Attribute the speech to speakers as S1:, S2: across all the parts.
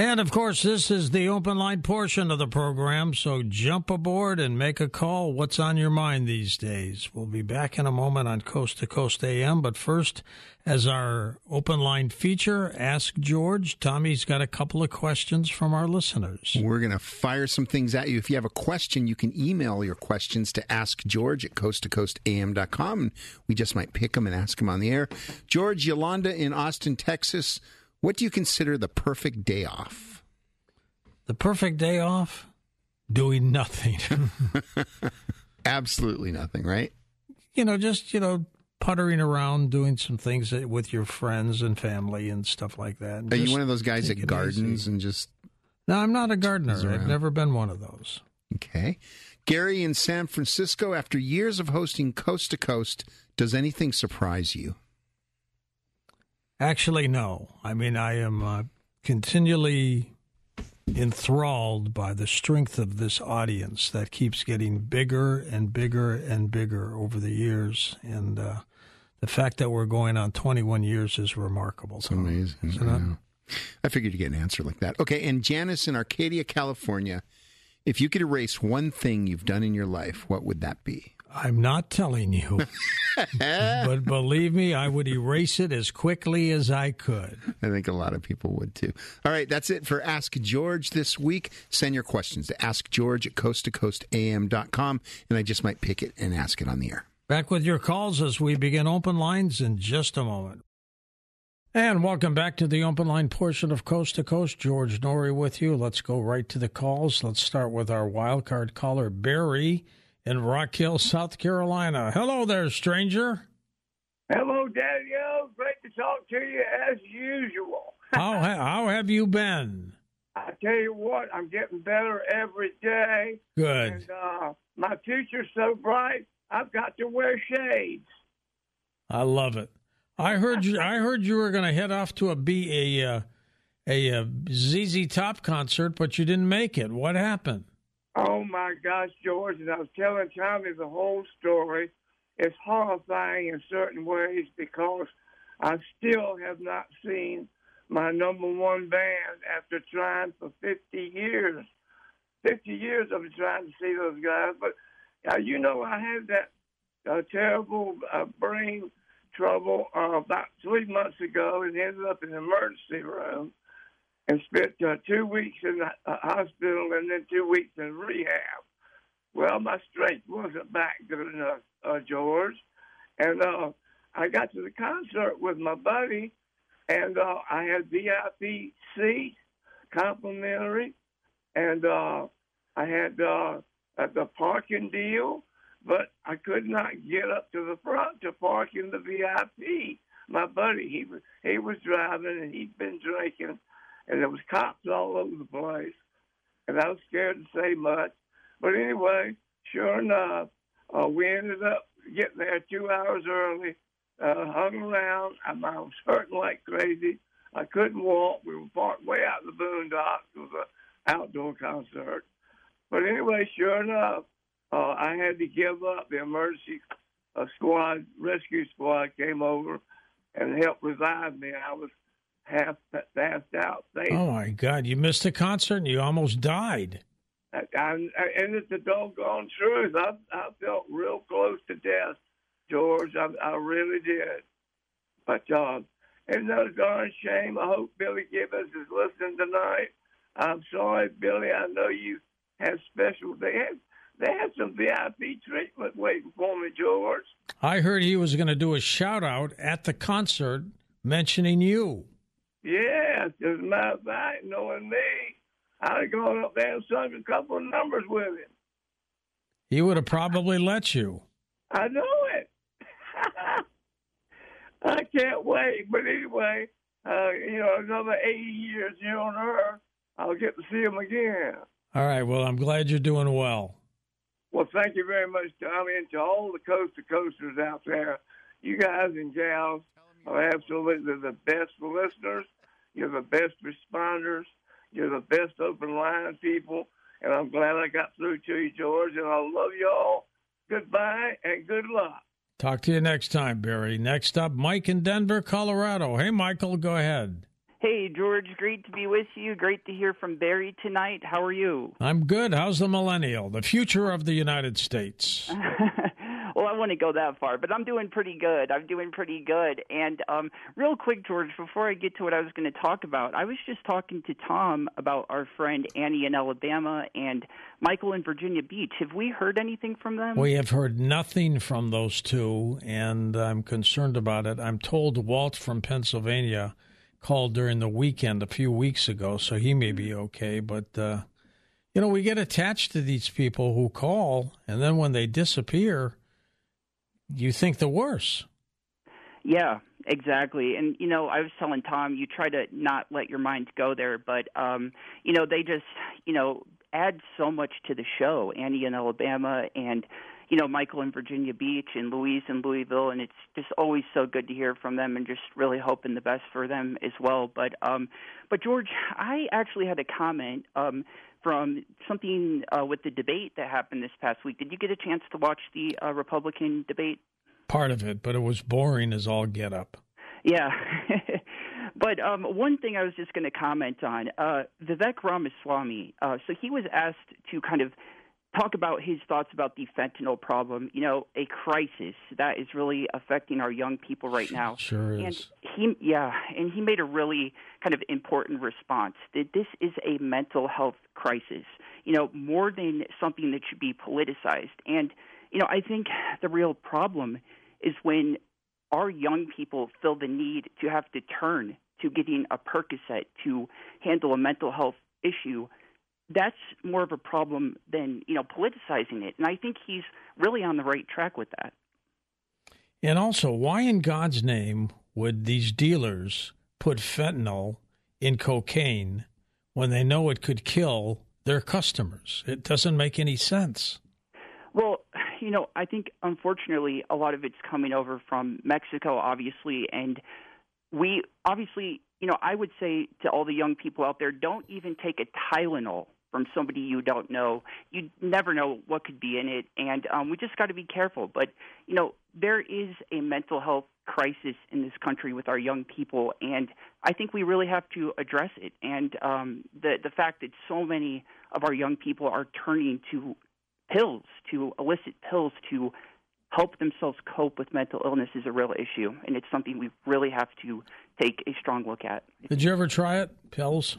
S1: And of course, this is the open line portion of the program, so jump aboard and make a call. What's on your mind these days? We'll be back in a moment on Coast to Coast AM, but first, as our open line feature, Ask George, Tommy's got a couple of questions from our listeners.
S2: We're going to fire some things at you. If you have a question, you can email your questions to askgeorge at coasttocoastam.com. We just might pick them and ask them on the air. George, Yolanda in Austin, Texas what do you consider the perfect day off?
S1: The perfect day off? Doing nothing.
S2: Absolutely nothing, right?
S1: You know, just, you know, puttering around, doing some things with your friends and family and stuff like that.
S2: Are you one of those guys that gardens and just.
S1: No, I'm not a gardener. I've never been one of those.
S2: Okay. Gary in San Francisco, after years of hosting Coast to Coast, does anything surprise you?
S1: Actually, no. I mean, I am uh, continually enthralled by the strength of this audience that keeps getting bigger and bigger and bigger over the years. And uh, the fact that we're going on 21 years is remarkable.
S2: It's amazing. Isn't it? I figured you'd get an answer like that. Okay, and Janice in Arcadia, California, if you could erase one thing you've done in your life, what would that be?
S1: I'm not telling you. but believe me, I would erase it as quickly as I could.
S2: I think a lot of people would too. All right, that's it for Ask George this week. Send your questions to askgeorge at coasttocoastam.com, and I just might pick it and ask it on the air.
S1: Back with your calls as we begin open lines in just a moment. And welcome back to the open line portion of Coast to Coast. George Noory with you. Let's go right to the calls. Let's start with our wild card caller, Barry in Rock Hill, South Carolina. Hello there, stranger.
S3: Hello, Daddy-O. Great to talk to you as usual.
S1: how, how have you been?
S3: I tell you what, I'm getting better every day.
S1: Good.
S3: And, uh, my future's so bright, I've got to wear shades.
S1: I love it. I heard you. I heard you were going to head off to a be a, uh, a, a ZZ Top concert, but you didn't make it. What happened?
S3: Oh my gosh, George! And I was telling Tommy the whole story. It's horrifying in certain ways because I still have not seen my number one band after trying for 50 years. 50 years I've been trying to see those guys. But uh, you know, I had that uh, terrible uh, brain trouble uh, about three months ago and ended up in the emergency room and spent uh, two weeks in the uh, hospital and then two weeks in rehab. Well, my strength wasn't back good enough, uh, George, and uh, I got to the concert with my buddy, and uh, I had VIP seat, complimentary, and uh, I had uh, the parking deal, but I could not get up to the front to park in the VIP. My buddy, he was he was driving and he'd been drinking and there was cops all over the place, and I was scared to say much. But anyway, sure enough, uh, we ended up getting there two hours early. Uh, hung around. I, I was hurting like crazy. I couldn't walk. We were parked way out in the boondocks. It was an outdoor concert. But anyway, sure enough, uh, I had to give up. The emergency uh, squad, rescue squad, came over and helped revive me. I was half passed out. They,
S1: oh my God! You missed the concert and you almost died.
S3: I, I, and it's the doggone truth. I, I felt real close to death, George. I, I really did. But uh, it's no darn shame. I hope Billy Gibbons is listening tonight. I'm sorry, Billy. I know you have special. They had they had some VIP treatment waiting for me, George.
S1: I heard he was going to do a shout out at the concert mentioning you.
S3: Yes, as a matter of fact, knowing me, I'd have gone up there and sung a couple of numbers with him.
S1: He would have probably let you.
S3: I know it. I can't wait. But anyway, uh, you know, another 80 years here on Earth, I'll get to see him again.
S1: All right. Well, I'm glad you're doing well.
S3: Well, thank you very much, Tommy, and to all the coast to coasters out there. You guys and gals are absolutely the best listeners. You're the best responders. You're the best open line people. And I'm glad I got through to you, George. And I love you all. Goodbye and good luck.
S1: Talk to you next time, Barry. Next up, Mike in Denver, Colorado. Hey, Michael, go ahead.
S4: Hey, George, great to be with you. Great to hear from Barry tonight. How are you?
S1: I'm good. How's the millennial, the future of the United States?
S4: I wouldn't go that far, but I'm doing pretty good. I'm doing pretty good. And um, real quick, George, before I get to what I was going to talk about, I was just talking to Tom about our friend Annie in Alabama and Michael in Virginia Beach. Have we heard anything from them?
S1: We have heard nothing from those two, and I'm concerned about it. I'm told Walt from Pennsylvania called during the weekend a few weeks ago, so he may be okay. But uh, you know, we get attached to these people who call, and then when they disappear, you think the worst.
S4: Yeah, exactly. And you know, I was telling Tom, you try to not let your mind go there, but um, you know, they just you know add so much to the show. Annie in Alabama and you know Michael in Virginia Beach and Louise in Louisville, and it's just always so good to hear from them, and just really hoping the best for them as well. But um, but George, I actually had a comment um, from something uh, with the debate that happened this past week. Did you get a chance to watch the uh, Republican debate?
S1: Part of it, but it was boring as all get up.
S4: Yeah. But um, one thing I was just going to comment on uh, Vivek Ramaswamy. Uh, so he was asked to kind of talk about his thoughts about the fentanyl problem. You know, a crisis that is really affecting our young people right now.
S1: Sure
S4: is. And he, yeah, and he made a really kind of important response that this is a mental health crisis. You know, more than something that should be politicized. And you know, I think the real problem is when our young people feel the need to have to turn to getting a Percocet to handle a mental health issue that's more of a problem than you know politicizing it. And I think he's really on the right track with that.
S1: And also, why in God's name would these dealers put fentanyl in cocaine when they know it could kill their customers? It doesn't make any sense.
S4: Well, you know, I think unfortunately a lot of it's coming over from Mexico, obviously, and we obviously, you know, I would say to all the young people out there, don't even take a Tylenol from somebody you don't know. You never know what could be in it, and um, we just got to be careful. But you know, there is a mental health crisis in this country with our young people, and I think we really have to address it. And um, the the fact that so many of our young people are turning to pills, to illicit pills, to help themselves cope with mental illness is a real issue, and it's something we really have to take a strong look at.
S1: Did you ever try it, pills?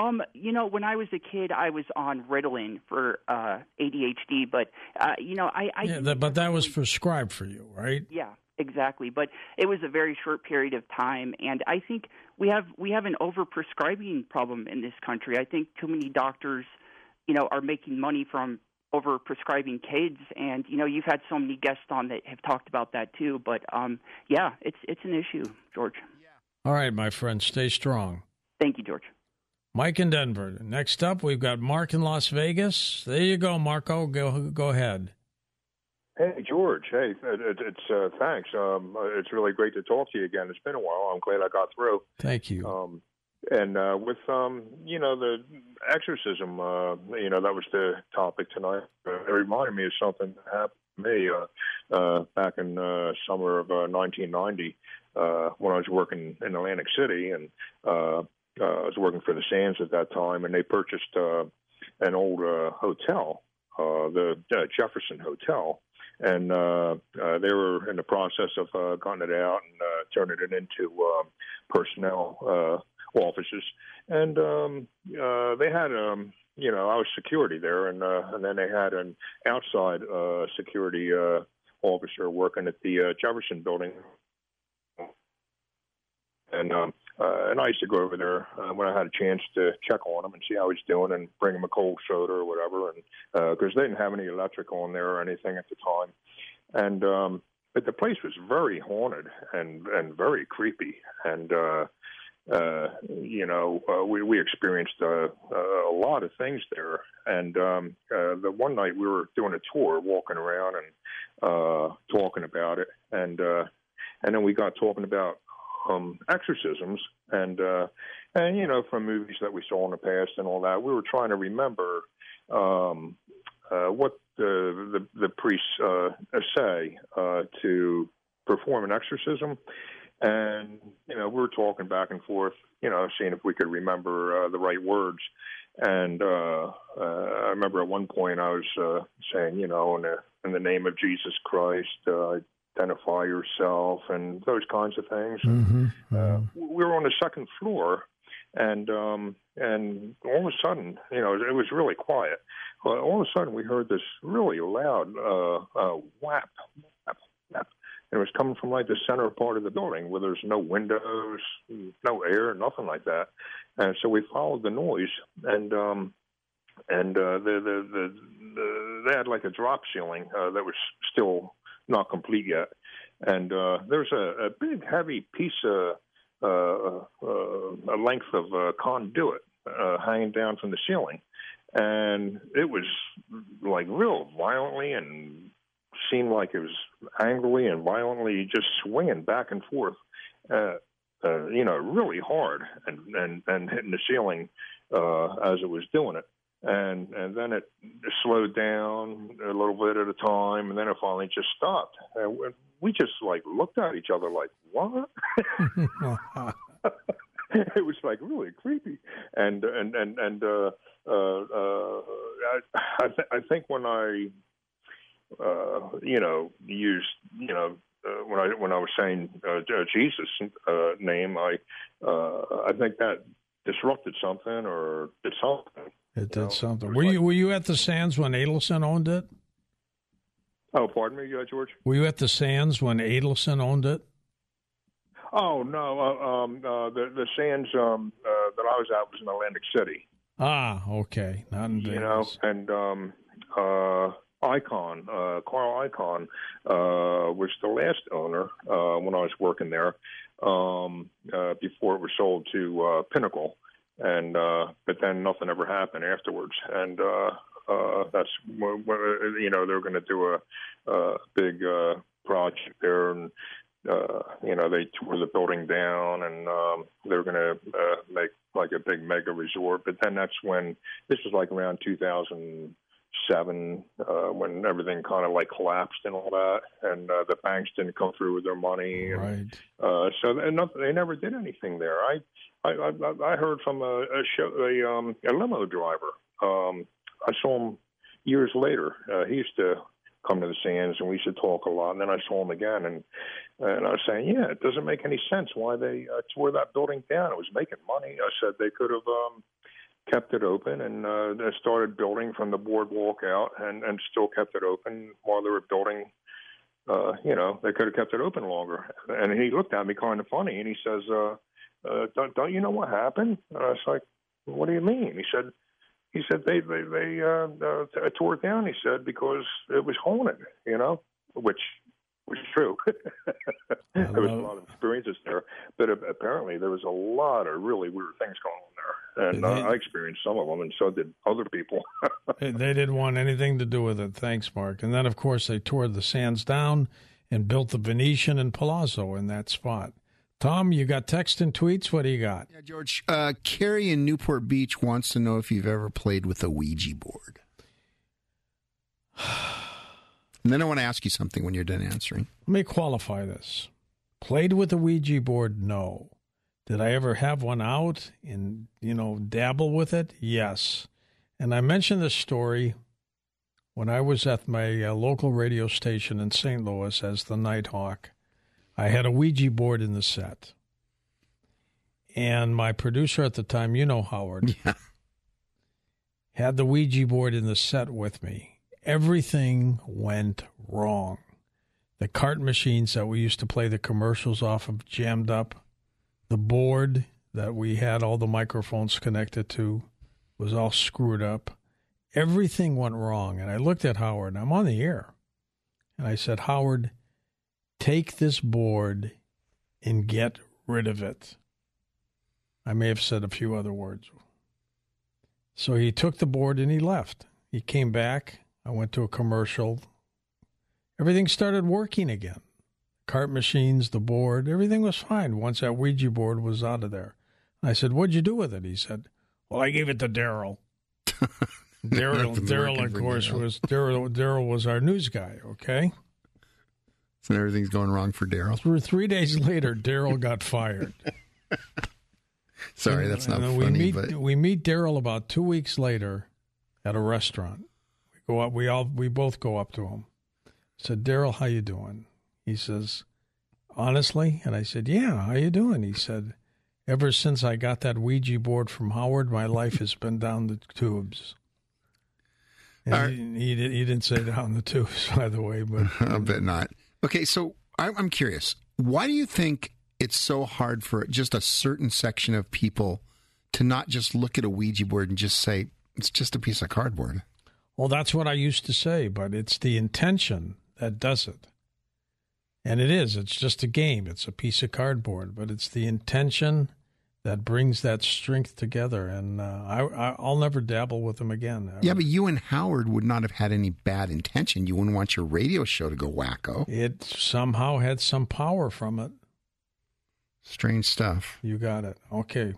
S4: Um, you know, when I was a kid, I was on Ritalin for uh, ADHD, but uh, you know, I, I
S1: yeah, that, but that was prescribed for you, right?
S4: Yeah, exactly. But it was a very short period of time, and I think we have we have an overprescribing problem in this country. I think too many doctors, you know, are making money from over prescribing kids, and you know, you've had so many guests on that have talked about that too. But um, yeah, it's it's an issue, George.
S1: All right, my friend, stay strong.
S4: Thank you, George.
S1: Mike in Denver. Next up, we've got Mark in Las Vegas. There you go, Marco. Go go ahead.
S5: Hey, George. Hey, it, it's uh, thanks. Um, it's really great to talk to you again. It's been a while. I'm glad I got through.
S1: Thank you.
S5: Um, and uh, with um, you know the exorcism, uh, you know that was the topic tonight. Uh, it reminded me of something that happened to me uh, uh, back in uh, summer of uh, 1990 uh, when I was working in Atlantic City, and uh, I was working for the Sands at that time, and they purchased uh, an old uh, hotel, uh, the uh, Jefferson Hotel, and uh, uh, they were in the process of uh, cutting it out and uh, turning it into um, personnel uh, offices, and um, uh, they had um, you know I was security there, and uh, and then they had an outside uh, security uh, officer working at the uh, Jefferson Building, and um, uh, and I used to go over there uh, when I had a chance to check on him and see how he's doing and bring him a cold soda or whatever. And because uh, they didn't have any electric on there or anything at the time, and um, but the place was very haunted and and very creepy. And uh, uh, you know, uh, we we experienced uh, uh, a lot of things there. And um, uh, the one night we were doing a tour, walking around and uh, talking about it, and uh, and then we got talking about um, exorcisms, and uh, and you know from movies that we saw in the past and all that, we were trying to remember um, uh, what the the, the priests uh, say uh, to perform an exorcism, and you know we were talking back and forth, you know, seeing if we could remember uh, the right words. And uh, uh, I remember at one point I was uh, saying, you know, in the in the name of Jesus Christ, uh, identify yourself, and those kinds of things.
S1: Mm-hmm.
S5: Uh, we were on the second floor, and um, and all of a sudden, you know, it was really quiet. Well, all of a sudden, we heard this really loud uh, uh, whap, whap, whap, and it was coming from like the center part of the building where there's no windows, no air, nothing like that. And so we followed the noise, and um, and uh, the, the the the they had like a drop ceiling uh, that was still not complete yet, and uh, there's a, a big heavy piece of uh, uh, a length of uh, conduit uh, hanging down from the ceiling, and it was like real violently and seemed like it was angrily and violently just swinging back and forth, uh, you know, really hard and and and hitting the ceiling uh, as it was doing it. And and then it slowed down a little bit at a time, and then it finally just stopped. And we just like looked at each other like, what? it was like really creepy, and and and and uh, uh, uh, I I, th- I think when I uh, you know used you know uh, when I when I was saying uh, Jesus uh, name, I uh, I think that disrupted something or did something.
S1: It did know? something. Were like, you were you at the Sands when Adelson owned it?
S5: Oh, pardon me, uh, George.
S1: Were you at the Sands when Adelson owned it?
S5: Oh no, uh, um, uh, the the Sands um, uh, that I was at was in Atlantic City.
S1: Ah, okay, not in
S5: You know, and um, uh, Icahn, uh, Carl uh, was the last owner uh, when I was working there um, uh, before it was sold to uh, Pinnacle, and uh, but then nothing ever happened afterwards, and uh, uh, that's you know they're going to do a, a big uh, project there and uh, you know, they tore the building down and um, they were going to uh, make like a big mega resort. But then that's when this was like around 2007 uh, when everything kind of like collapsed and all that, and uh, the banks didn't come through with their money. And,
S1: right.
S5: Uh, so they, they never did anything there. I I, I, I heard from a, a show a, um, a limo driver. Um, I saw him years later. Uh, he used to come to the Sands, and we used to talk a lot. And then I saw him again, and and I was saying, yeah, it doesn't make any sense why they uh, tore that building down. It was making money. I said they could have um, kept it open and uh, they started building from the boardwalk out, and and still kept it open while they were building. Uh, you know, they could have kept it open longer. And he looked at me kind of funny, and he says, uh, uh, "Don't don't you know what happened?" And I was like, "What do you mean?" He said he said they they they uh, uh, tore it down. He said because it was haunted, you know, which was true. there was a lot of experiences there, but apparently there was a lot of really weird things going on there, and uh, I experienced some of them, and so did other people.
S1: they didn't want anything to do with it. Thanks, Mark. And then, of course, they tore the sands down and built the Venetian and Palazzo in that spot. Tom, you got text and tweets. What do you got?
S2: Yeah, George. Uh, Carrie in Newport Beach wants to know if you've ever played with a Ouija board. and then I want to ask you something when you're done answering.
S1: Let me qualify this. Played with a Ouija board? No. Did I ever have one out and, you know, dabble with it? Yes. And I mentioned this story when I was at my uh, local radio station in St. Louis as the Nighthawk. I had a Ouija board in the set. And my producer at the time, you know Howard,
S2: yeah.
S1: had the Ouija board in the set with me. Everything went wrong. The cart machines that we used to play the commercials off of jammed up. The board that we had all the microphones connected to was all screwed up. Everything went wrong. And I looked at Howard, I'm on the air. And I said, Howard, take this board and get rid of it. I may have said a few other words. So he took the board and he left. He came back. I went to a commercial. Everything started working again. Cart machines, the board, everything was fine once that Ouija board was out of there. I said, What'd you do with it? He said, Well, I gave it to Daryl. Daryl, Daryl, of course, was Daryl. Daryl was our news guy. Okay,
S2: So everything's going wrong for Daryl.
S1: Three days later, Daryl got fired.
S2: Sorry, that's not
S1: And uh,
S2: funny.
S1: we meet
S2: but
S1: we meet Daryl about two weeks later at a restaurant. We go up. We all we both go up to him. I said, Daryl, how you doing? He says, honestly, and I said, Yeah, how you doing? He said, Ever since I got that Ouija board from Howard, my life has been down the tubes. And
S2: right.
S1: he, he, he didn't say down the tubes, by the way, but
S2: I bet not. Okay, so I'm curious. Why do you think it's so hard for just a certain section of people to not just look at a Ouija board and just say it's just a piece of cardboard?
S1: Well, that's what I used to say, but it's the intention that does it. And it is. It's just a game. It's a piece of cardboard, but it's the intention that brings that strength together. And uh, I, I, I'll never dabble with them again.
S2: Yeah, but you and Howard would not have had any bad intention. You wouldn't want your radio show to go wacko.
S1: It somehow had some power from it.
S2: Strange stuff.
S1: You got it. Okay.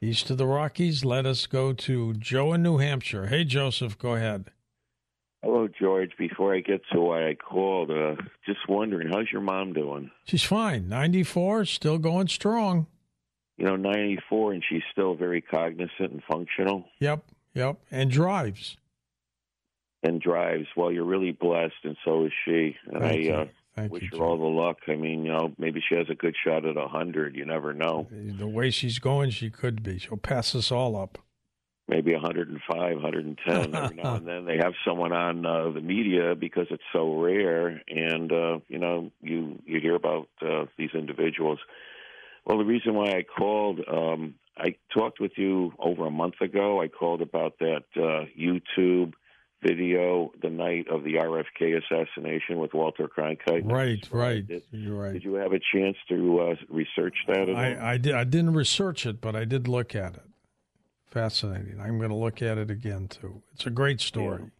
S1: East of the Rockies, let us go to Joe in New Hampshire. Hey, Joseph, go ahead.
S6: Hello, George. Before I get to why I called, uh, just wondering, how's your mom doing?
S1: She's fine. 94, still going strong.
S6: You know, 94, and she's still very cognizant and functional
S1: Yep, yep. And drives.
S6: and drives. Well, you're really blessed, and so is she. And
S1: Thank
S6: I uh,
S1: Thank
S6: wish
S1: you,
S6: her all the luck. I mean, you know, maybe she has a good shot at a 100. You never know.
S1: The way she's going, she could be. She'll pass us all up.
S6: Maybe 105, 110. Every now and then they have someone on uh, the media because it's so rare, and uh, you know, you you hear about uh, these individuals. Well, the reason why I called, um, I talked with you over a month ago. I called about that uh, YouTube video the night of the RFK assassination with Walter Cronkite.
S1: Right, right.
S6: Did,
S1: You're right.
S6: did you have a chance to uh, research that? At all?
S1: I, I, did, I didn't research it, but I did look at it. Fascinating. I'm going to look at it again, too. It's a great story.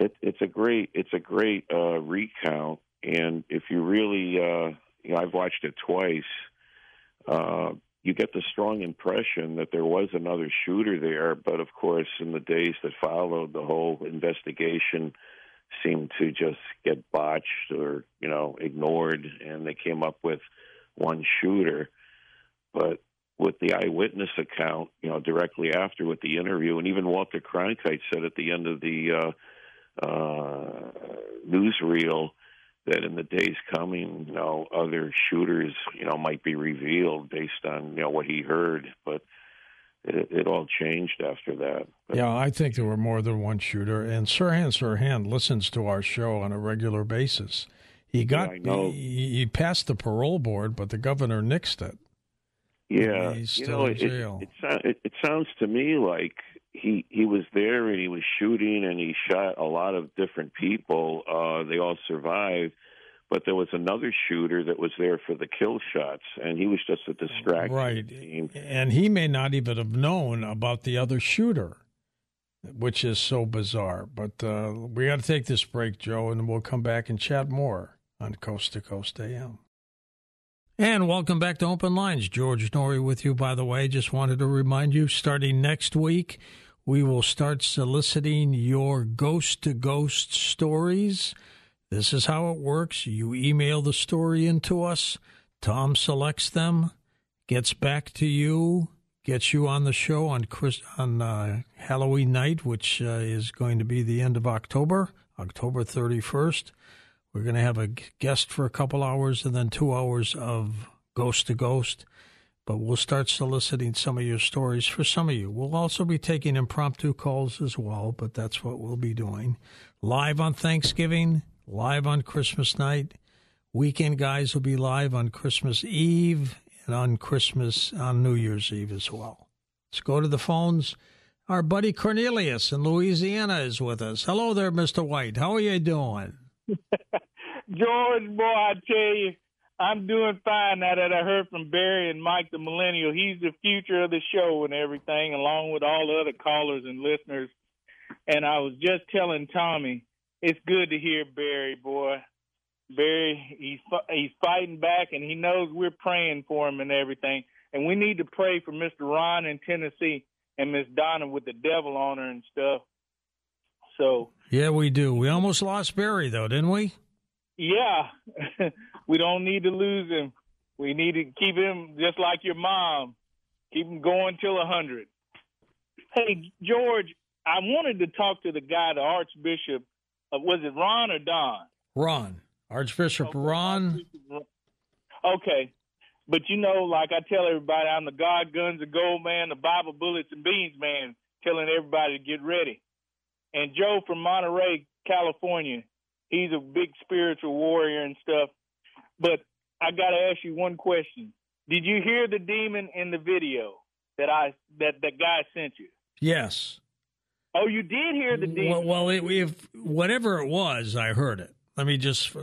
S6: it, it's a great it's a great uh, recount, and if you really, uh, you know, I've watched it twice. Uh, you get the strong impression that there was another shooter there, but of course, in the days that followed, the whole investigation seemed to just get botched or you know ignored, and they came up with one shooter. But with the eyewitness account, you know, directly after with the interview, and even Walter Cronkite said at the end of the uh, uh, newsreel that in the days coming, you know, other shooters, you know, might be revealed based on you know what he heard, but it, it all changed after that. But,
S1: Yeah, I think there were more than one shooter. And Sirhan Sirhan listens to our show on a regular basis. He got
S6: know.
S1: He, he passed the parole board, but the governor nixed it.
S6: Yeah,
S1: He's
S6: you
S1: still
S6: know,
S1: in jail.
S6: It, it, it, it sounds to me like he he was there and he was shooting and he shot a lot of different people. Uh, they all survived, but there was another shooter that was there for the kill shots, and he was just a distraction.
S1: Right.
S6: seemed.
S1: And he may not even have known about the other shooter, which is so bizarre. But uh, we got to take this break, Joe, and we'll come back and chat more on Coast to Coast AM. And welcome back to Open Lines. George Noory with you, by the way. Just wanted to remind you, starting next week, we will start soliciting your ghost to ghost stories. This is how it works. You email the story into us. Tom selects them, gets back to you, gets you on the show on Chris, on uh, Halloween night, which uh, is going to be the end of October, October 31st. We're going to have a guest for a couple hours and then two hours of ghost to ghost. But we'll start soliciting some of your stories for some of you. We'll also be taking impromptu calls as well, but that's what we'll be doing. Live on Thanksgiving, live on Christmas night. Weekend guys will be live on Christmas Eve and on Christmas, on New Year's Eve as well. Let's go to the phones. Our buddy Cornelius in Louisiana is with us. Hello there, Mr. White. How are you doing?
S7: George, boy, I tell you, I'm doing fine now that I heard from Barry and Mike the Millennial. He's the future of the show and everything, along with all the other callers and listeners. And I was just telling Tommy, it's good to hear Barry, boy. Barry, he's he's fighting back, and he knows we're praying for him and everything. And we need to pray for Mr. Ron in Tennessee and Miss Donna with the devil on her and stuff. So
S1: Yeah, we do. We almost lost Barry, though, didn't we?
S7: yeah, we don't need to lose him. We need to keep him just like your mom. Keep him going till a hundred. Hey, George, I wanted to talk to the guy, the Archbishop. Uh, was it Ron or Don?
S1: Ron, Archbishop okay. Ron.
S7: Okay, but you know, like I tell everybody, I'm the God guns and gold man, the Bible bullets and beans man, telling everybody to get ready. And Joe from Monterey, California, he's a big spiritual warrior and stuff. But I got to ask you one question. Did you hear the demon in the video that I that that guy sent you?
S1: Yes.
S7: Oh, you did hear the demon.
S1: Well, well it, if whatever it was, I heard it. Let me just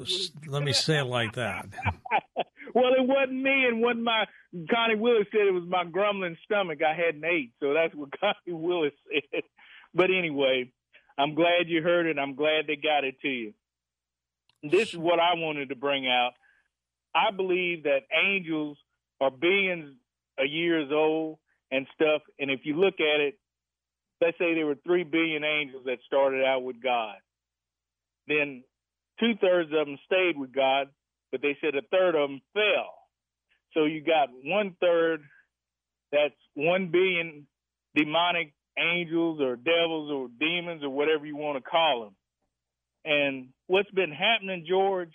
S1: let me say it like that.
S7: well, it wasn't me, and what my Connie Willis said it was my grumbling stomach. I hadn't ate, so that's what Connie Willis said. But anyway, I'm glad you heard it. I'm glad they got it to you. This is what I wanted to bring out. I believe that angels are billions of years old and stuff. And if you look at it, let's say there were three billion angels that started out with God. Then two thirds of them stayed with God, but they said a third of them fell. So you got one third that's one billion demonic angels or devils or demons or whatever you want to call them. And what's been happening, George,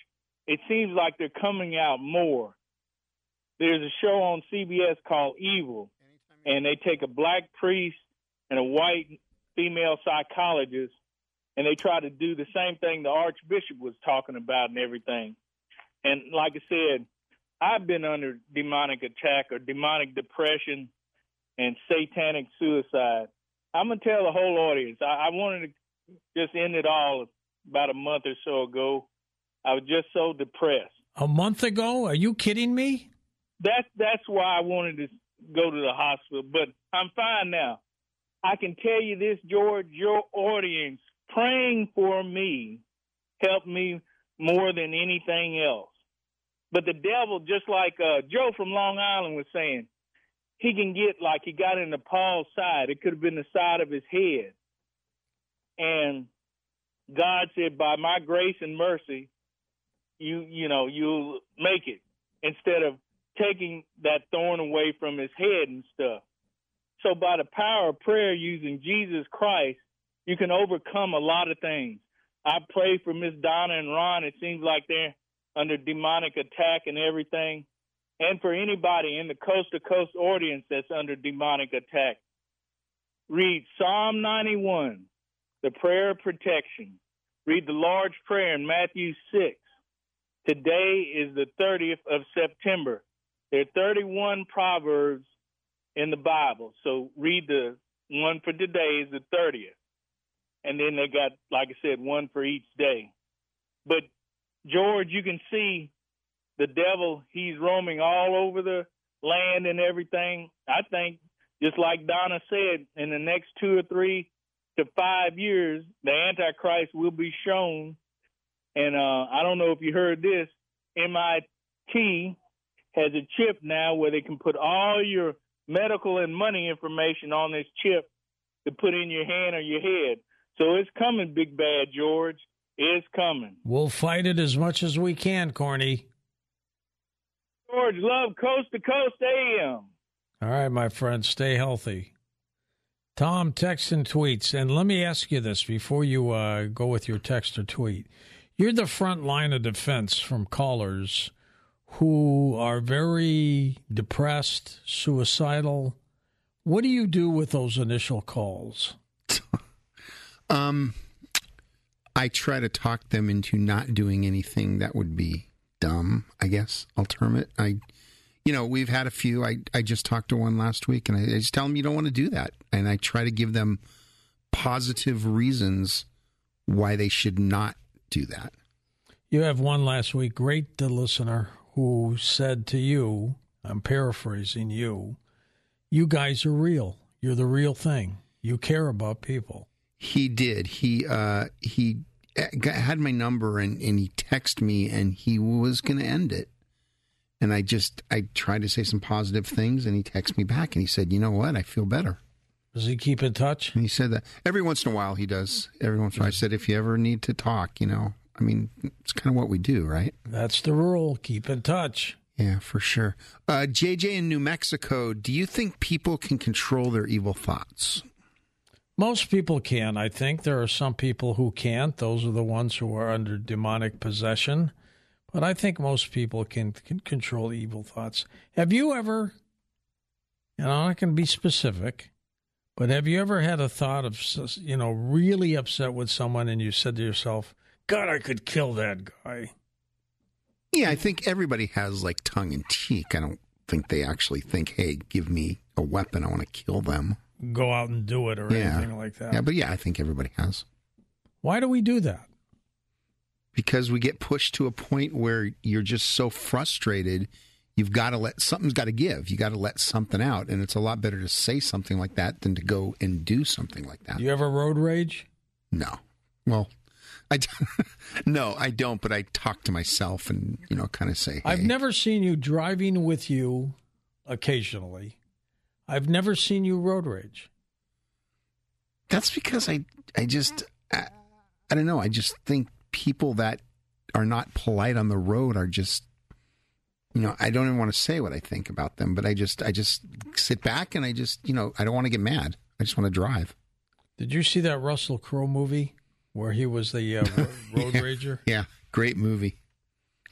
S7: it seems like they're coming out more. There's a show on CBS called Evil, and they take a black priest and a white female psychologist, and they try to do the same thing the Archbishop was talking about and everything. And like I said, I've been under demonic attack or demonic depression and satanic suicide. I'm gonna tell the whole audience. I, I wanted to just end it all about a month or so ago. I was just so depressed.
S1: A month ago? Are you kidding me?
S7: That's that's why I wanted to go to the hospital, but I'm fine now. I can tell you this, George, your audience praying for me helped me more than anything else. But the devil, just like uh, Joe from Long Island was saying, he can get like he got into Paul's side. It could have been the side of his head. And God said, by my grace and mercy, you you know you'll make it instead of taking that thorn away from his head and stuff. So by the power of prayer using Jesus Christ, you can overcome a lot of things. I pray for Miss Donna and Ron. It seems like they're under demonic attack and everything and for anybody in the coast to coast audience that's under demonic attack. Read Psalm 91, the prayer of protection. Read the large prayer in Matthew 6. Today is the 30th of September. There are 31 proverbs in the Bible. So read the one for today is the 30th. And then they got, like I said, one for each day. But George, you can see the devil, he's roaming all over the land and everything. I think, just like Donna said, in the next two or three to five years, the Antichrist will be shown. And uh, I don't know if you heard this, MIT has a chip now where they can put all your medical and money information on this chip to put in your hand or your head. So it's coming, Big Bad George. It's coming.
S1: We'll fight it as much as we can, Corny.
S7: George, love coast to coast AM.
S1: All right, my friend, stay healthy. Tom texts and tweets, and let me ask you this before you uh, go with your text or tweet. You're the front line of defense from callers who are very depressed, suicidal. What do you do with those initial calls?
S2: um, I try to talk them into not doing anything that would be dumb, I guess, I'll term it. I, you know, we've had a few. I, I just talked to one last week and I, I just tell them you don't want to do that. And I try to give them positive reasons why they should not do that.
S1: You have one last week, great the listener who said to you, I'm paraphrasing you, you guys are real. You're the real thing. You care about people.
S2: He did. He uh he had my number and, and he texted me and he was going to end it. And I just, I tried to say some positive things and he texted me back and he said, you know what? I feel better.
S1: Does he keep in touch?
S2: And he said that every once in a while he does. Every once in a while I said, if you ever need to talk, you know, I mean, it's kind of what we do, right?
S1: That's the rule. Keep in touch.
S2: Yeah, for sure. Uh, JJ in New Mexico, do you think people can control their evil thoughts?
S1: Most people can, I think. There are some people who can't. Those are the ones who are under demonic possession. But I think most people can, can control evil thoughts. Have you ever, and I'm not going to be specific, but have you ever had a thought of, you know, really upset with someone and you said to yourself, God, I could kill that guy?
S2: Yeah, I think everybody has like tongue in cheek. I don't think they actually think, hey, give me a weapon. I want to kill them.
S1: Go out and do it or
S2: Yeah.
S1: anything like that.
S2: Yeah, but yeah, I think everybody has.
S1: Why do we do that?
S2: Because we get pushed to a point where you're just so frustrated. You've got to let something's got to give. You got to let something out. And it's a lot better to say something like that than to go and do something like that.
S1: Do you ever road rage?
S2: No. Well, I d- no, I don't. But I talk to myself and you know, kind of say, hey,
S1: I've never seen you driving with you occasionally. I've never seen you road rage.
S2: That's because I, I just, I, I don't know. I just think people that are not polite on the road are just, you know, I don't even want to say what I think about them, but I just, I just sit back and I just, you know, I don't want to get mad. I just want to drive.
S1: Did you see that Russell Crowe movie where he was the uh, road
S2: Yeah.
S1: rager?
S2: Yeah, great movie.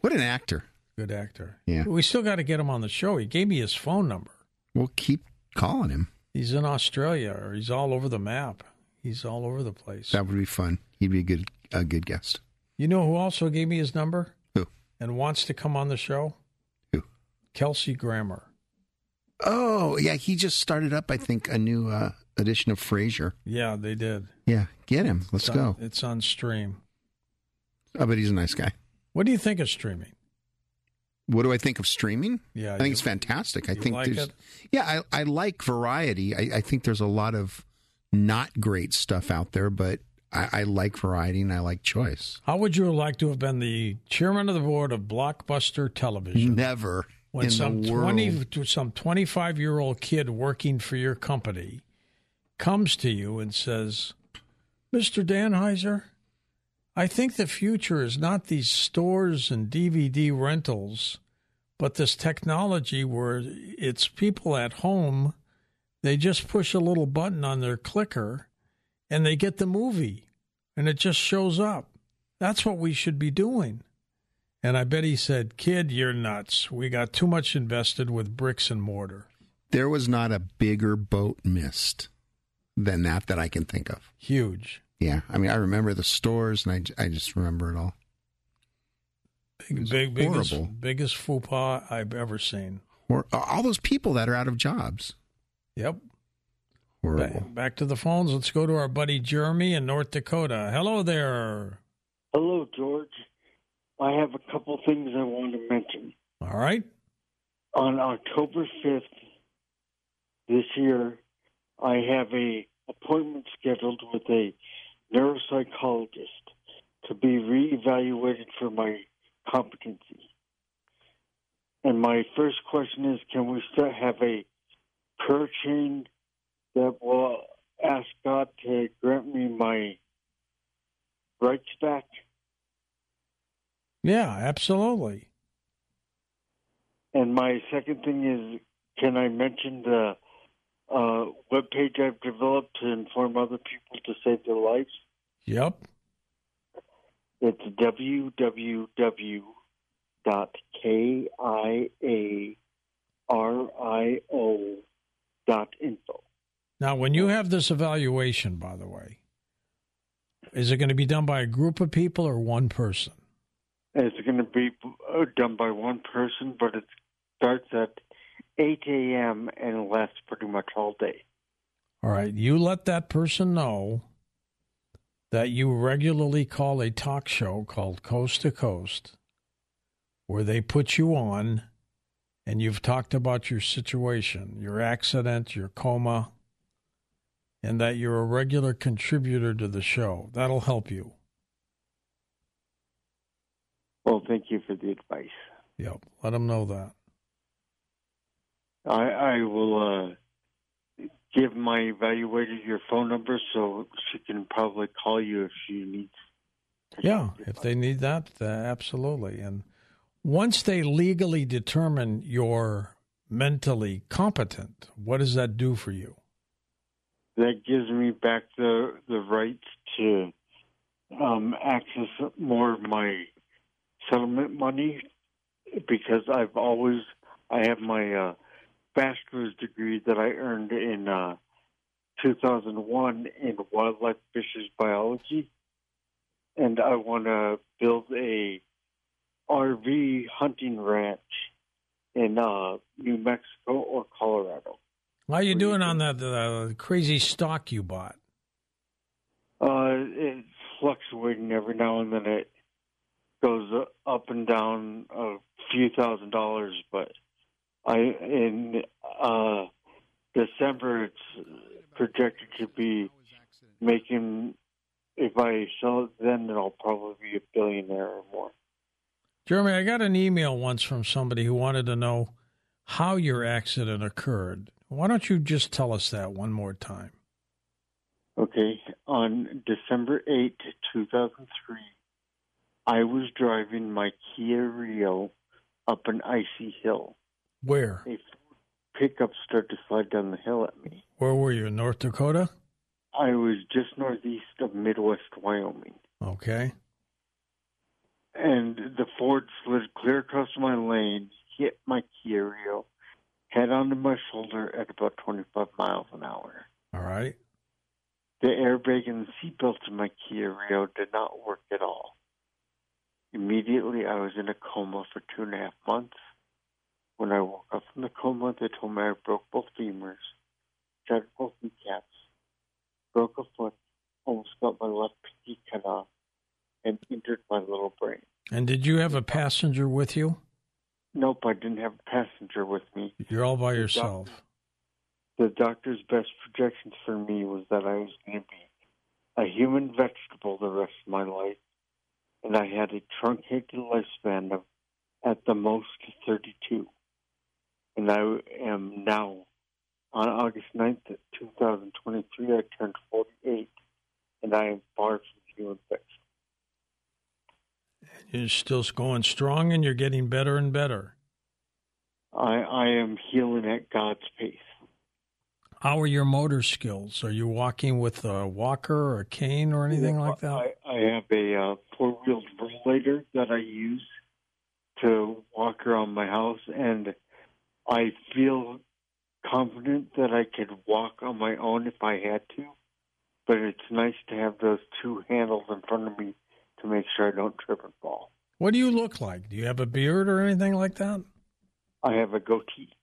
S2: What an actor.
S1: Good actor.
S2: Yeah.
S1: We still got to get him on the show. He gave me his phone number.
S2: We'll keep calling him.
S1: He's in Australia or he's all over the map. He's all over the place.
S2: That would be fun. He'd be a good, a good guest.
S1: You know who also gave me his number
S2: Who?
S1: and wants to come on the show? Kelsey Grammer.
S2: Oh, yeah. He just started up, I think, a new uh, edition of Frasier.
S1: Yeah, they did.
S2: Yeah, get him. Let's
S1: It's on-
S2: go.
S1: It's on stream.
S2: I bet he's a nice guy.
S1: What do you think of streaming?
S2: What do I think of streaming?
S1: Yeah,
S2: I think
S1: you-
S2: it's fantastic. I think
S1: like
S2: there's,
S1: it?
S2: yeah, I, I like variety. I, I think there's a lot of not great stuff out there, but I, I like variety and I like choice.
S1: How would you like to have been the chairman of the board of Blockbuster Television?
S2: Never
S1: when some twenty to some twenty five year old kid working for your company comes to you and says, "Mr. Danheiser, I think the future is not these stores and DVD rentals, but this technology where it's people at home. They just push a little button on their clicker, and they get the movie, and it just shows up. That's what we should be doing." And I bet he said, Kid, you're nuts. We got too much invested with bricks and mortar.
S2: There was not a bigger boat missed than that that I can think of.
S1: Huge.
S2: Yeah, I mean, I remember the stores, and I, I just remember it all.
S1: Big,
S2: was
S1: big, biggest,
S2: horrible.
S1: biggest faux pas I've ever seen.
S2: Or all those people that are out of jobs.
S1: Yep.
S2: Horrible.
S1: Back, back to the phones. Let's go to our buddy Jeremy in North Dakota. Hello there.
S8: Hello, George. I have a couple things I want to mention.
S1: All right.
S8: On October 5th this year, I have a appointment scheduled with a neuropsychologist to be reevaluated for my competency. And my first question is can we still have a prayer chain that will ask God to grant me my rights back?
S1: Yeah, absolutely.
S8: And my second thing is, can I mention the uh, web page I've developed to inform other people to save their lives?
S1: Yep.
S8: It's www.kiario.info.
S1: Now, when you have this evaluation, by the way, is it going to be done by a group of people or one person?
S8: It's going to be uh, done by one person, but it starts at 8 a.m. and lasts pretty much all day.
S1: All right. You let that person know that you regularly call a talk show called Coast to Coast, where they put you on and you've talked about your situation, your accident, your coma, and that you're a regular contributor to the show. That'll help you.
S8: Well, thank you for the advice.
S1: Yep. Let them know that.
S8: I, I will uh, give my evaluator your phone number so she can probably call you if she needs
S1: Yeah, if they need that, uh, absolutely. And once they legally determine you're mentally competent, what does that do for you?
S8: That gives me back the the right to um, access more of my settlement money because I've always I have my uh, bachelor's degree that I earned in uh, 2001 in wildlife fisheries biology, and I want to build a RV hunting ranch in uh, New Mexico or Colorado.
S1: How are you doing on that uh, crazy stock you bought?
S8: Uh, it's fluctuating every now and then. It goes up and down a few thousand dollars, but I in uh, December it's projected to be making. If I sell it then, then I'll probably be a billionaire or more.
S1: Jeremy, I got an email once from somebody who wanted to know how your accident occurred. Why don't you just tell us that one more time?
S8: Okay, on December 8, 2003, I was driving my Kia Rio up an icy hill.
S1: Where?
S8: A pickup started to slide down the hill at me.
S1: Where were you? In North Dakota?
S8: I was just northeast of Midwest Wyoming.
S1: Okay.
S8: And the Ford slid clear across my lane, hit my Kia Rio, head onto my shoulder at about 25 miles an hour.
S1: All right.
S8: The airbag and the seatbelt in my Kia Rio did not work at all. Immediately, I was in a coma for two and a half months. When I woke up from the coma, they told me I broke both femurs, shattered both kneecaps, broke a foot, almost got my left pinky cut off, and injured my little brain.
S1: And did you have a passenger with you?
S8: Nope, I didn't have a passenger with me.
S1: You're all by yourself.
S8: The doctor's best projections for me was that I was going to be a human vegetable the rest of my life, and I had a truncated lifespan of at the most 32. And I am now, on August 9th, 2023, I turned 48, and I am far from human vegetable.
S1: You're still going strong and you're getting better and better.
S8: I, I am healing at God's pace.
S1: How are your motor skills? Are you walking with a walker or a cane or anything like that?
S8: I, I have a uh, four wheeled rollator that I use to walk around my house, and I feel confident that I could walk on my own if I had to. But it's nice to have those two handles in front of me to make sure I don't trip and fall.
S1: What do you look like? Do you have a beard or anything like that?
S8: I have a goatee.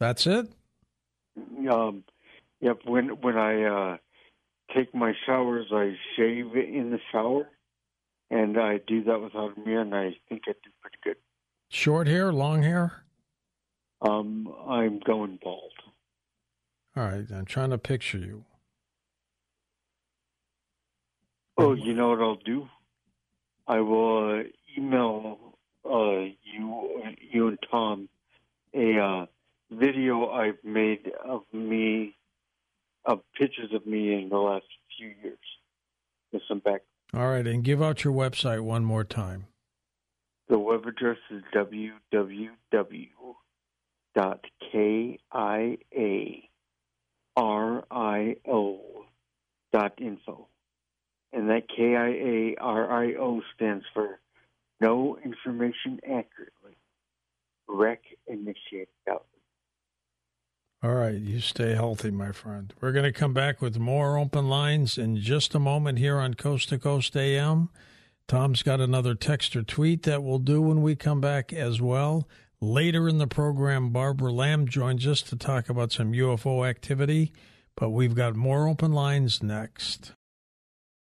S1: That's it?
S8: Um, yep. When when I uh, take my showers, I shave in the shower, and I do that without a mirror, and I think I do pretty good.
S1: Short hair, long hair?
S8: Um, I'm going bald.
S1: All right, I'm trying to picture you.
S8: Oh, you know what I'll do? I will uh, email uh, you, you and Tom, a uh, video I've made of me, of pictures of me in the last few years, with some back.
S1: All right, and give out your website one more time.
S8: The web address is www.kiario.info. And that KIARIO stands for No Information Accurately. Rec Initiated Out.
S1: All right, you stay healthy, my friend. We're going to come back with more open lines in just a moment here on Coast to Coast AM. Tom's got another text or tweet that we'll do when we come back as well. Later in the program, Barbara Lamb joins us to talk about some UFO activity, but we've got more open lines next.